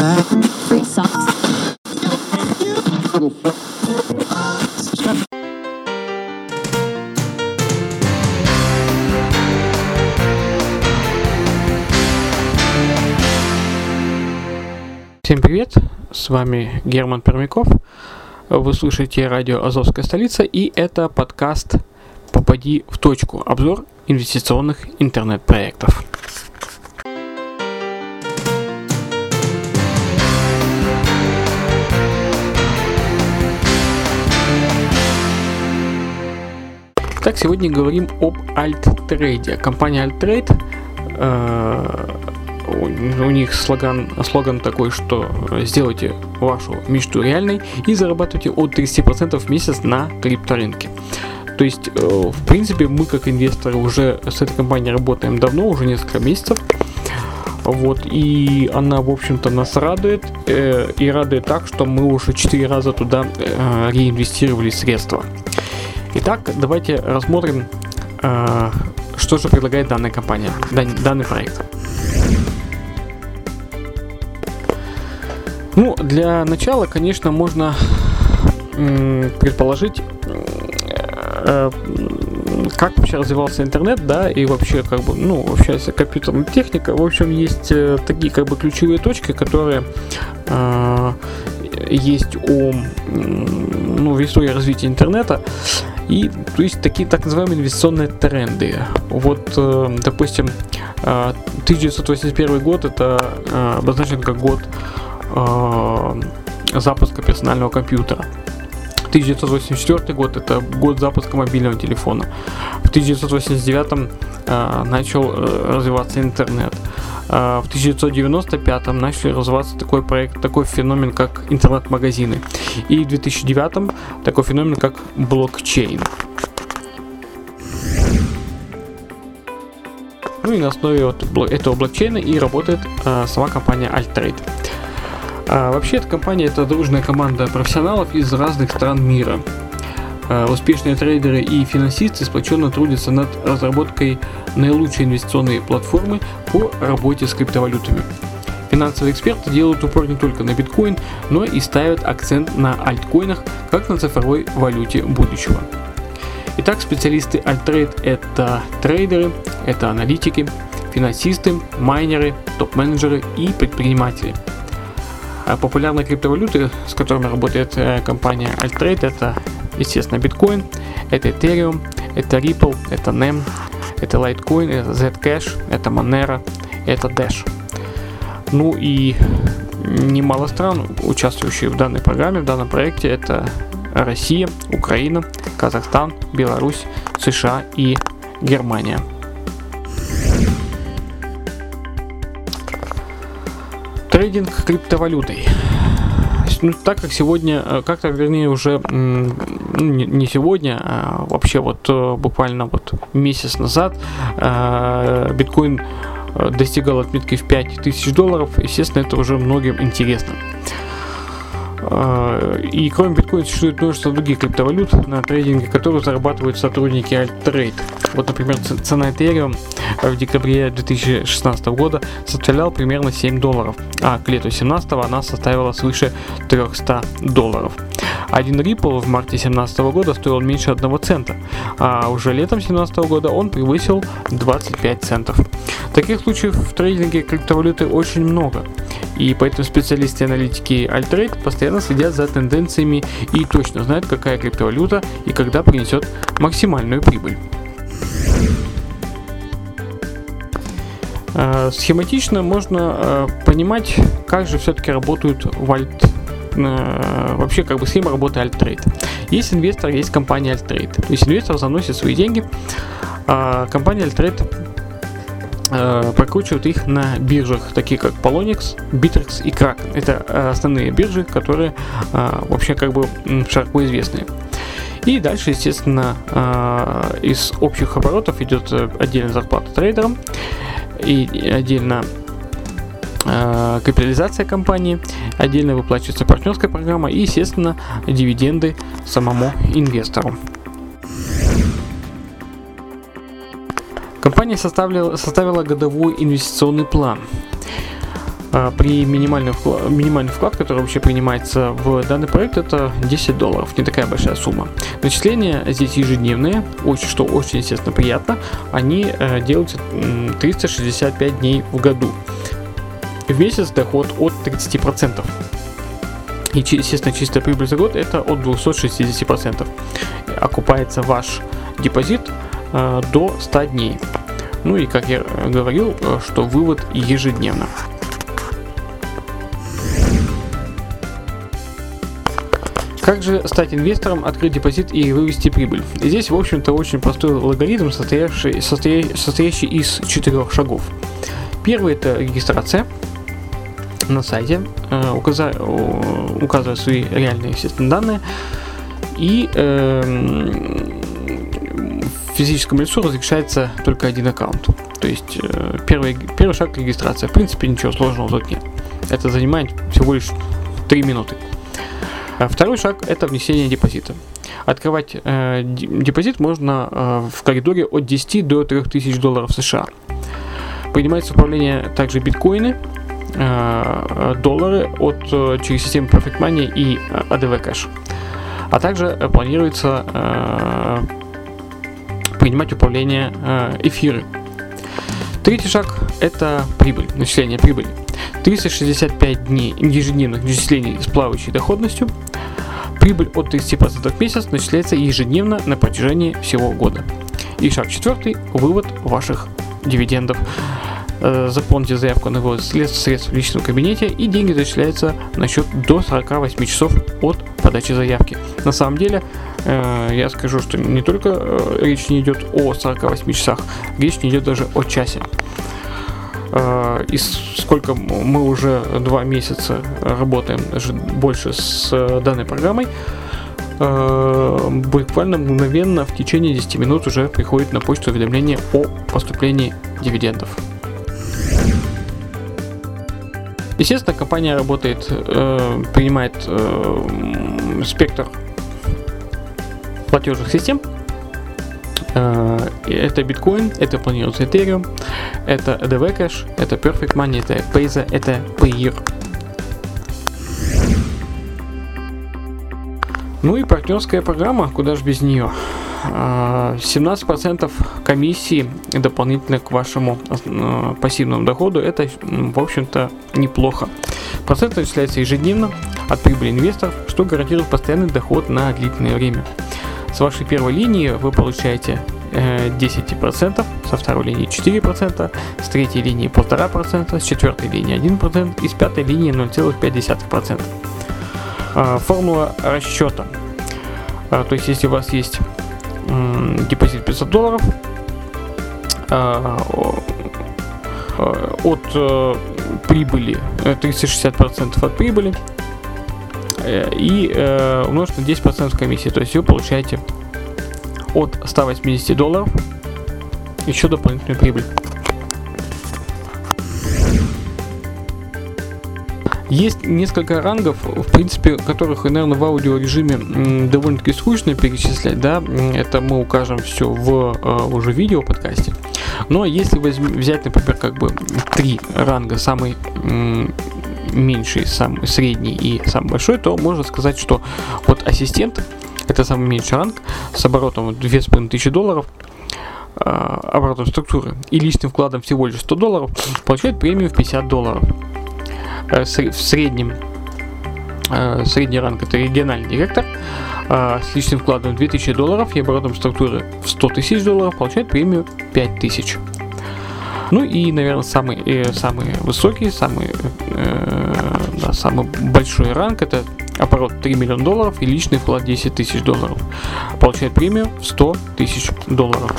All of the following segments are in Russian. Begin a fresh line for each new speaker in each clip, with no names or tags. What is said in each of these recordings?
Всем привет, с вами Герман Пермяков. Вы слушаете радио «Азовская столица» и это подкаст «Попади в точку. Обзор инвестиционных интернет-проектов». Сегодня говорим об альт-трейде. Компания Alt-Trade э, у, у них слоган, слоган такой, что сделайте вашу мечту реальной и зарабатывайте от 30% в месяц на крипторынке. То есть, э, в принципе, мы как инвесторы уже с этой компанией работаем давно, уже несколько месяцев. Вот, и она, в общем-то, нас радует, э, и радует так, что мы уже 4 раза туда э, реинвестировали средства. Итак, давайте рассмотрим, э, что же предлагает данная компания, дан, данный проект. Ну, для начала, конечно, можно предположить, э, как вообще развивался интернет, да, и вообще, как бы, ну, вообще вся компьютерная техника. В общем, есть э, такие, как бы, ключевые точки, которые есть у, ну, в истории развития интернета. И, то есть, такие так называемые инвестиционные тренды. Вот, э, допустим, э, 1981 год это э, обозначен как год э, запуска персонального компьютера. 1984 год это год запуска мобильного телефона. В 1989 э, начал э, развиваться интернет. Э, в 1995 начали развиваться такой проект, такой феномен, как интернет-магазины. И в 2009 такой феномен, как блокчейн. Ну и на основе вот этого блокчейна и работает э, сама компания Altrade. А, вообще, эта компания это дружная команда профессионалов из разных стран мира. А, успешные трейдеры и финансисты сплоченно трудятся над разработкой наилучшей инвестиционной платформы по работе с криптовалютами. Финансовые эксперты делают упор не только на биткоин, но и ставят акцент на альткоинах, как на цифровой валюте будущего. Итак, специалисты Altrade это трейдеры, это аналитики, финансисты, майнеры, топ-менеджеры и предприниматели. А популярные криптовалюты, с которыми работает э, компания Altrade, это, естественно, биткоин, это Ethereum, это Ripple, это NEM, это Litecoin, это Zcash, это Monero, это Dash. Ну и немало стран, участвующие в данной программе, в данном проекте, это Россия, Украина, Казахстан, Беларусь, США и Германия. Трейдинг криптовалютой. Ну, так как сегодня, э, как-то, вернее, уже ну, не сегодня, а вообще вот э, буквально вот месяц назад э, биткоин достигал отметки в 5000 долларов, естественно, это уже многим интересно. И кроме биткоина существует множество других криптовалют, на трейдинге которых зарабатывают сотрудники Alt-Trade. Вот, например, цена Ethereum в декабре 2016 года составляла примерно 7 долларов, а к лету 2017 она составила свыше 300 долларов. Один Ripple в марте 2017 года стоил меньше 1 цента, а уже летом 2017 года он превысил 25 центов. Таких случаев в трейдинге криптовалюты очень много, и поэтому специалисты и аналитики Altrade постоянно следят за тенденциями и точно знают, какая криптовалюта и когда принесет максимальную прибыль. Э, схематично можно э, понимать, как же все-таки работают в альт э, вообще как бы схема работы Alt-Trade. Есть инвестор, есть компания Alt-Trade. То есть инвестор заносит свои деньги, а компания Alt-Trade прокручивает их на биржах, такие как Polonix, Bittrex и Kraken. Это основные биржи, которые вообще как бы широко известные. И дальше, естественно, из общих оборотов идет отдельная зарплата трейдерам и отдельно э, капитализация компании, отдельно выплачивается партнерская программа и, естественно, дивиденды самому инвестору. Компания составила, составила годовой инвестиционный план. А, при минимальный вклад, минимальный вклад, который вообще принимается в данный проект, это 10 долларов, не такая большая сумма. Начисления здесь ежедневные, очень, что очень, естественно, приятно. Они э, делаются 365 дней в году. В месяц доход от 30%. И, естественно, чистая прибыль за год это от 260%. Окупается ваш депозит э, до 100 дней. Ну и, как я говорил, э, что вывод ежедневно. Как же стать инвестором, открыть депозит и вывести прибыль? Здесь, в общем-то, очень простой алгоритм, состоящий, состоящий, состоящий из четырех шагов. Первый это регистрация на сайте, э, указывая свои реальные, естественно, данные. И э, физическому лицу разрешается только один аккаунт. То есть э, первый, первый шаг регистрация. В принципе, ничего сложного тут нет. Это занимает всего лишь 3 минуты. А второй шаг это внесение депозита. Открывать э, депозит можно э, в коридоре от 10 до 3000 долларов США. Принимается управление также биткоины, э, доллары от э, через систему Perfect Money и ADV Cash. А также э, планируется э, принимать управление э, эфиры. Третий шаг это прибыль, начисление прибыли. 365 дней ежедневных начислений с плавающей доходностью – Прибыль от 30% в месяц начисляется ежедневно на протяжении всего года. И шаг четвертый – вывод ваших дивидендов. Э, заполните заявку на вывод средств, в личном кабинете и деньги зачисляются на счет до 48 часов от подачи заявки. На самом деле, э, я скажу, что не только э, речь не идет о 48 часах, речь не идет даже о часе. Э, и сколько мы уже два месяца работаем, даже больше с э, данной программой, э, буквально мгновенно в течение 10 минут уже приходит на почту уведомление о поступлении дивидендов. Естественно, компания работает, принимает спектр платежных систем, это биткоин, это планируется Ethereum, это EDV Cash, это Perfect Money, это Payza, это Payeer. Ну и партнерская программа, куда же без нее. 17% э, комиссии дополнительно к вашему э, пассивному доходу, это, в общем-то, неплохо. Процент начисляется ежедневно от прибыли инвесторов, что гарантирует постоянный доход на длительное время. С вашей первой линии вы получаете 10%, э, со второй линии 4%, с третьей линии 1,5%, с четвертой линии 1% и с пятой линии 0,5%. А, формула расчета. А, то есть, если у вас есть депозит 500 долларов, а, от э, прибыли 360% э, от прибыли Э, и э, умножить на 10% комиссии. То есть вы получаете от 180 долларов еще дополнительную прибыль. Есть несколько рангов, в принципе, которых, наверное, в аудиорежиме довольно-таки скучно перечислять, да, это мы укажем все в э, уже видео подкасте. Но если возьм, взять, например, как бы три ранга, самый меньший, самый средний и самый большой, то можно сказать, что вот ассистент, это самый меньший ранг, с оборотом 2500 долларов, а, оборотом структуры и личным вкладом всего лишь 100 долларов, получает премию в 50 долларов. Э, в среднем э, средний ранг это региональный директор а, с личным вкладом 2000 долларов и оборотом структуры в 100 тысяч долларов получает премию 5000. Ну и, наверное, самый, э, самый высокий, самый, э, да, самый большой ранг это оборот 3 миллиона долларов и личный вклад 10 тысяч долларов. Получает премию в 100 тысяч долларов.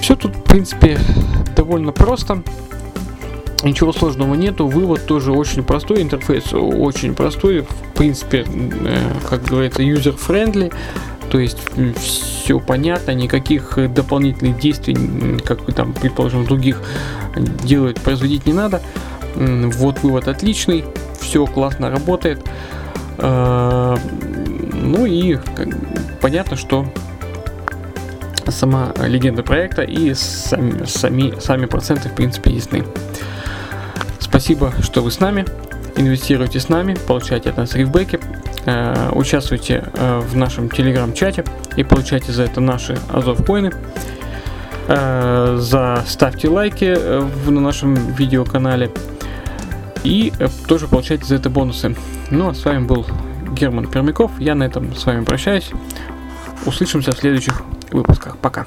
Все тут, в принципе, довольно просто. Ничего сложного нету, вывод тоже очень простой, интерфейс очень простой, в принципе, э, как говорится, user-friendly то есть все понятно, никаких дополнительных действий, как там, предположим, других делать, производить не надо. Вот вывод отличный, все классно работает. А, ну и понятно, что сама легенда проекта и сами, сами, сами проценты, в принципе, ясны. Спасибо, что вы с нами. Инвестируйте с нами, получайте от нас рифбеки, э, участвуйте э, в нашем телеграм-чате и получайте за это наши Азов коины. Э, за ставьте лайки на нашем видеоканале и тоже получайте за это бонусы. Ну а с вами был Герман Пермяков. Я на этом с вами прощаюсь. Услышимся в следующих выпусках. Пока.